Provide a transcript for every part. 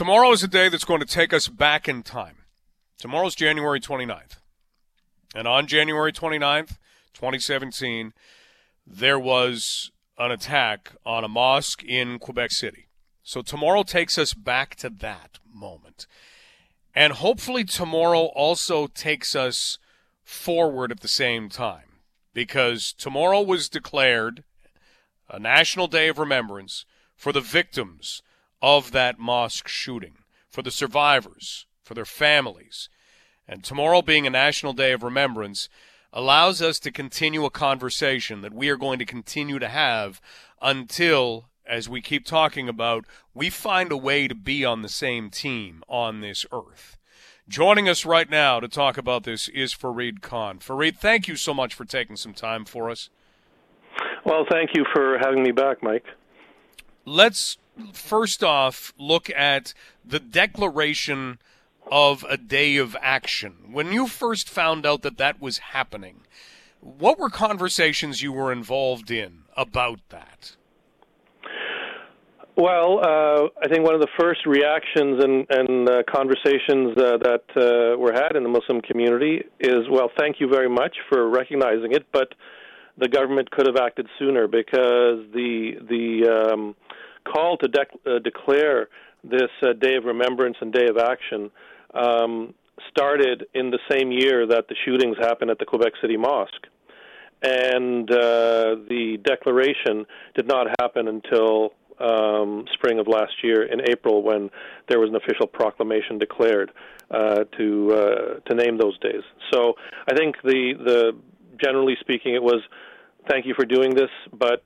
Tomorrow is a day that's going to take us back in time. Tomorrow's January 29th. And on January 29th, 2017, there was an attack on a mosque in Quebec City. So tomorrow takes us back to that moment. And hopefully tomorrow also takes us forward at the same time. Because tomorrow was declared a National Day of Remembrance for the victims of that mosque shooting, for the survivors, for their families. And tomorrow being a National Day of Remembrance allows us to continue a conversation that we are going to continue to have until, as we keep talking about, we find a way to be on the same team on this earth. Joining us right now to talk about this is Fareed Khan. Fareed, thank you so much for taking some time for us. Well, thank you for having me back, Mike. Let's first off look at the declaration of a day of action. When you first found out that that was happening, what were conversations you were involved in about that? Well, uh, I think one of the first reactions and, and uh, conversations uh, that uh, were had in the Muslim community is, well, thank you very much for recognizing it, but the government could have acted sooner because the the um, call to uh, declare this uh, day of remembrance and day of action um, started in the same year that the shootings happened at the Quebec City Mosque. And uh, the declaration did not happen until um, spring of last year in April when there was an official proclamation declared uh, to uh, to name those days. So I think the the generally speaking, it was thank you for doing this, but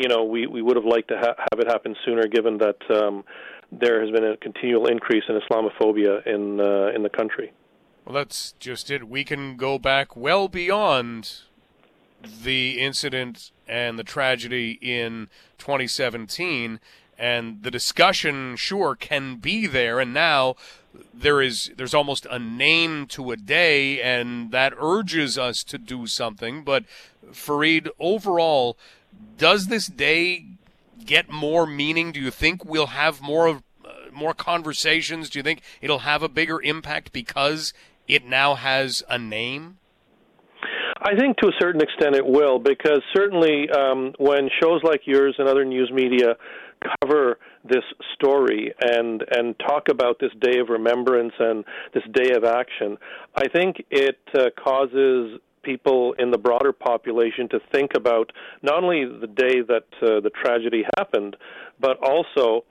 you know we we would have liked to ha- have it happen sooner, given that um, there has been a continual increase in Islamophobia in uh, in the country. Well, that's just it. We can go back well beyond the incident and the tragedy in 2017 and the discussion sure can be there and now there is there's almost a name to a day and that urges us to do something but Fareed overall does this day get more meaning? Do you think we'll have more of uh, more conversations? Do you think it'll have a bigger impact because it now has a name? I think to a certain extent it will, because certainly um, when shows like yours and other news media cover this story and and talk about this day of remembrance and this day of action, I think it uh, causes people in the broader population to think about not only the day that uh, the tragedy happened, but also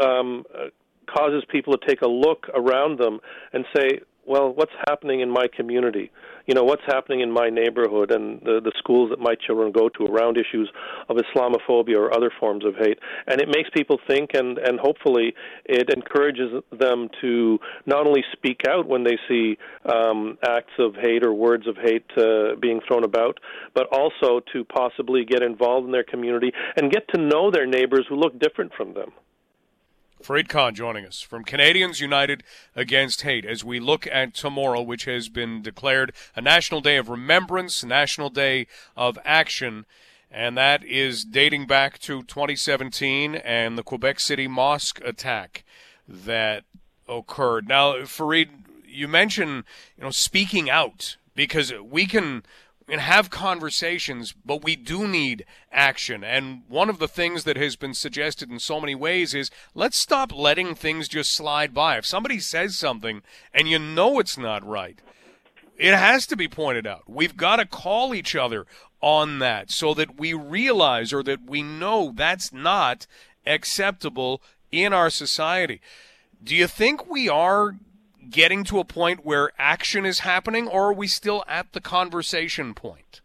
um, uh, causes people to take a look around them and say, well, what's happening in my community? You know, what's happening in my neighborhood and the, the schools that my children go to around issues of Islamophobia or other forms of hate. And it makes people think, and, and hopefully it encourages them to not only speak out when they see um, acts of hate or words of hate uh, being thrown about, but also to possibly get involved in their community and get to know their neighbors who look different from them. Fareed Khan joining us from Canadians United Against Hate as we look at tomorrow, which has been declared a National Day of Remembrance, National Day of Action, and that is dating back to 2017 and the Quebec City mosque attack that occurred. Now, Fareed, you mentioned you know speaking out because we can and have conversations, but we do need action. And one of the things that has been suggested in so many ways is let's stop letting things just slide by. If somebody says something and you know it's not right, it has to be pointed out. We've got to call each other on that so that we realize or that we know that's not acceptable in our society. Do you think we are getting to a point where action is happening, or are we still at the conversation point?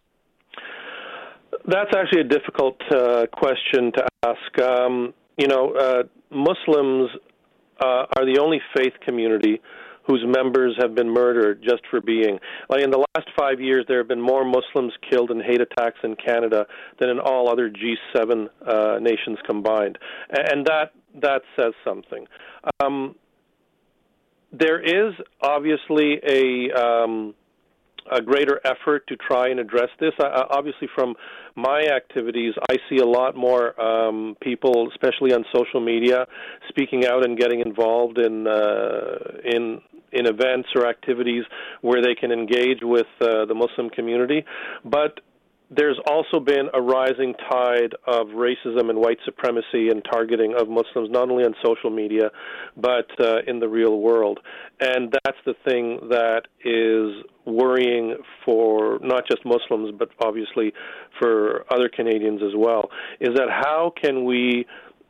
That's actually a difficult uh, question to ask. Um, you know, uh, Muslims uh, are the only faith community whose members have been murdered just for being. Like in the last five years, there have been more Muslims killed in hate attacks in Canada than in all other G7 uh, nations combined, and that that says something. Um, there is obviously a um, a greater effort to try and address this. I, obviously, from my activities, I see a lot more um, people, especially on social media, speaking out and getting involved in uh, in in events or activities where they can engage with uh, the Muslim community. But there's also been a rising tide of racism and white supremacy and targeting of Muslims, not only on social media, but uh, in the real world. And that's the thing that is worrying for not just Muslims, but obviously for other Canadians as well, is that how can we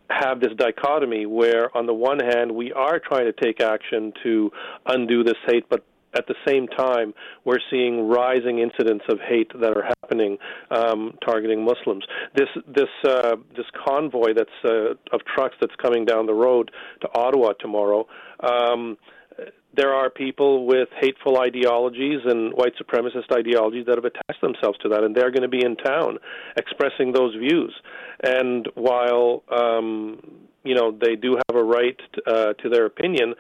have this dichotomy where, on the one hand, we are trying to take action to undo this hate, but at the same time, we're seeing rising incidents of hate that are happening um, targeting Muslims. This this uh, this convoy that's uh, of trucks that's coming down the road to Ottawa tomorrow. Um, there are people with hateful ideologies and white supremacist ideologies that have attached themselves to that, and they're going to be in town expressing those views. And while um, you know they do have a right uh, to their opinion,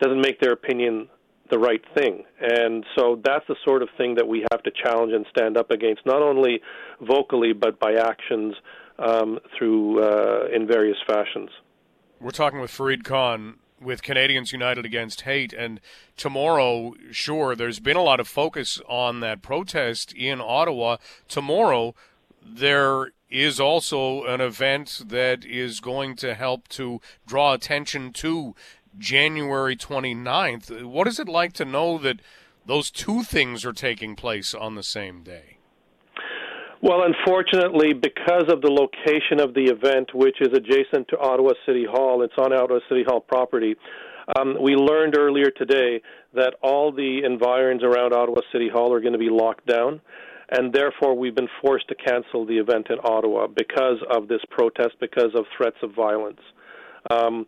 doesn't make their opinion the right thing. And so that's the sort of thing that we have to challenge and stand up against, not only vocally but by actions um, through uh, in various fashions. We're talking with Fareed Khan with Canadians United Against Hate. And tomorrow, sure, there's been a lot of focus on that protest in Ottawa. Tomorrow, there is also an event that is going to help to draw attention to January 29th. What is it like to know that those two things are taking place on the same day? Well, unfortunately, because of the location of the event, which is adjacent to Ottawa City Hall, it's on Ottawa City Hall property. Um, we learned earlier today that all the environs around Ottawa City Hall are going to be locked down, and therefore we've been forced to cancel the event in Ottawa because of this protest, because of threats of violence. Um,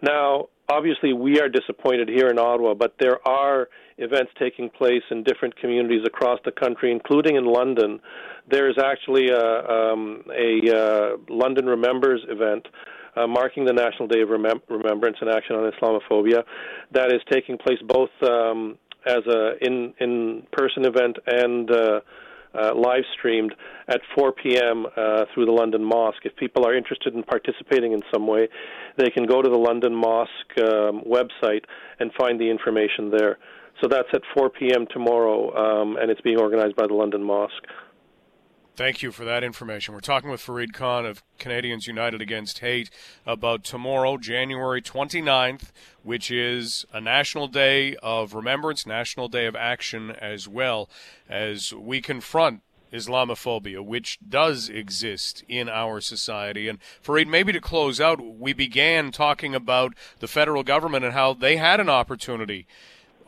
now, obviously we are disappointed here in Ottawa, but there are events taking place in different communities across the country, including in London. There's actually a, um, a uh, London Remembers event. Uh, marking the National Day of Remem- Remembrance and Action on Islamophobia, that is taking place both um, as a in in person event and uh, uh, live streamed at 4 p.m. Uh, through the London Mosque. If people are interested in participating in some way, they can go to the London Mosque um, website and find the information there. So that's at 4 p.m. tomorrow, um, and it's being organized by the London Mosque. Thank you for that information. We're talking with Fareed Khan of Canadians United Against Hate about tomorrow, January 29th, which is a national day of remembrance, national day of action as well, as we confront Islamophobia, which does exist in our society. And Fareed, maybe to close out, we began talking about the federal government and how they had an opportunity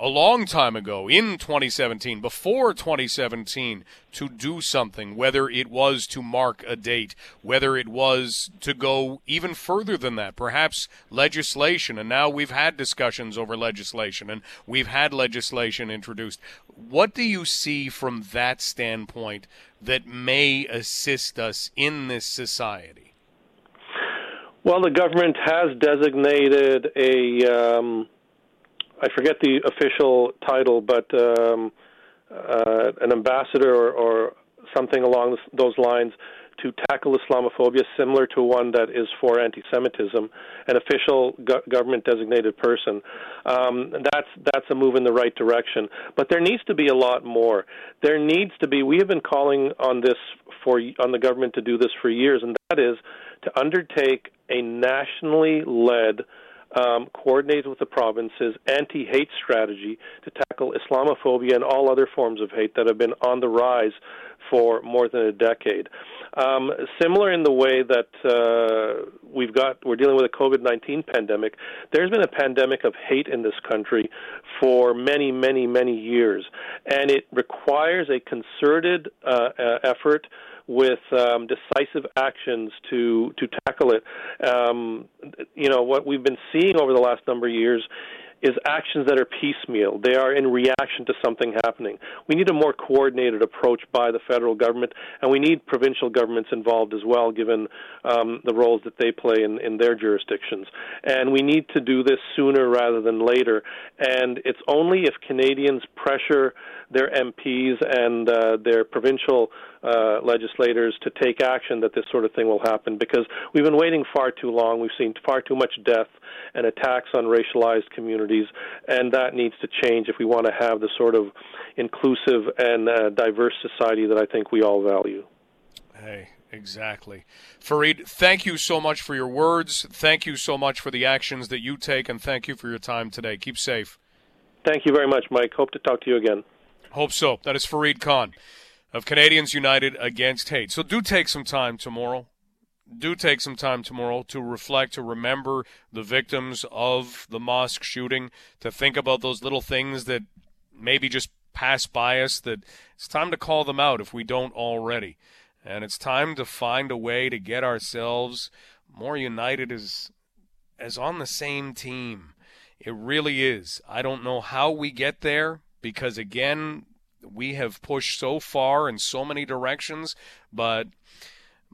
a long time ago in 2017, before 2017, to do something, whether it was to mark a date, whether it was to go even further than that, perhaps legislation. And now we've had discussions over legislation and we've had legislation introduced. What do you see from that standpoint that may assist us in this society? Well, the government has designated a. Um I forget the official title, but um, uh, an ambassador or, or something along those lines to tackle Islamophobia, similar to one that is for anti-Semitism, an official go- government-designated person. Um, that's that's a move in the right direction. But there needs to be a lot more. There needs to be. We have been calling on this for on the government to do this for years, and that is to undertake a nationally led um, coordinated with the provinces anti hate strategy to tackle Islamophobia and all other forms of hate that have been on the rise for more than a decade. Um, similar in the way that uh, we've got, we're dealing with a COVID 19 pandemic, there's been a pandemic of hate in this country for many, many, many years. And it requires a concerted uh, uh, effort with um, decisive actions to to tackle it. Um, you know what we've been seeing over the last number of years is actions that are piecemeal. They are in reaction to something happening. We need a more coordinated approach by the federal government, and we need provincial governments involved as well, given um, the roles that they play in, in their jurisdictions. And we need to do this sooner rather than later. And it's only if Canadians pressure their MPs and uh, their provincial uh, legislators to take action that this sort of thing will happen because we've been waiting far too long. We've seen far too much death and attacks on racialized communities, and that needs to change if we want to have the sort of inclusive and uh, diverse society that I think we all value. Hey, exactly. Fareed, thank you so much for your words. Thank you so much for the actions that you take, and thank you for your time today. Keep safe. Thank you very much, Mike. Hope to talk to you again. Hope so. That is Fareed Khan of Canadians United Against Hate. So do take some time tomorrow. Do take some time tomorrow to reflect, to remember the victims of the mosque shooting, to think about those little things that maybe just pass by us, that it's time to call them out if we don't already. And it's time to find a way to get ourselves more united as, as on the same team. It really is. I don't know how we get there because, again, we have pushed so far in so many directions, but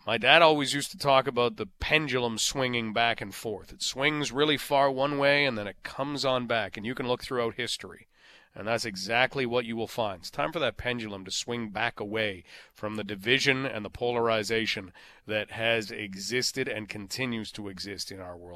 my dad always used to talk about the pendulum swinging back and forth. It swings really far one way and then it comes on back, and you can look throughout history. And that's exactly what you will find. It's time for that pendulum to swing back away from the division and the polarization that has existed and continues to exist in our world.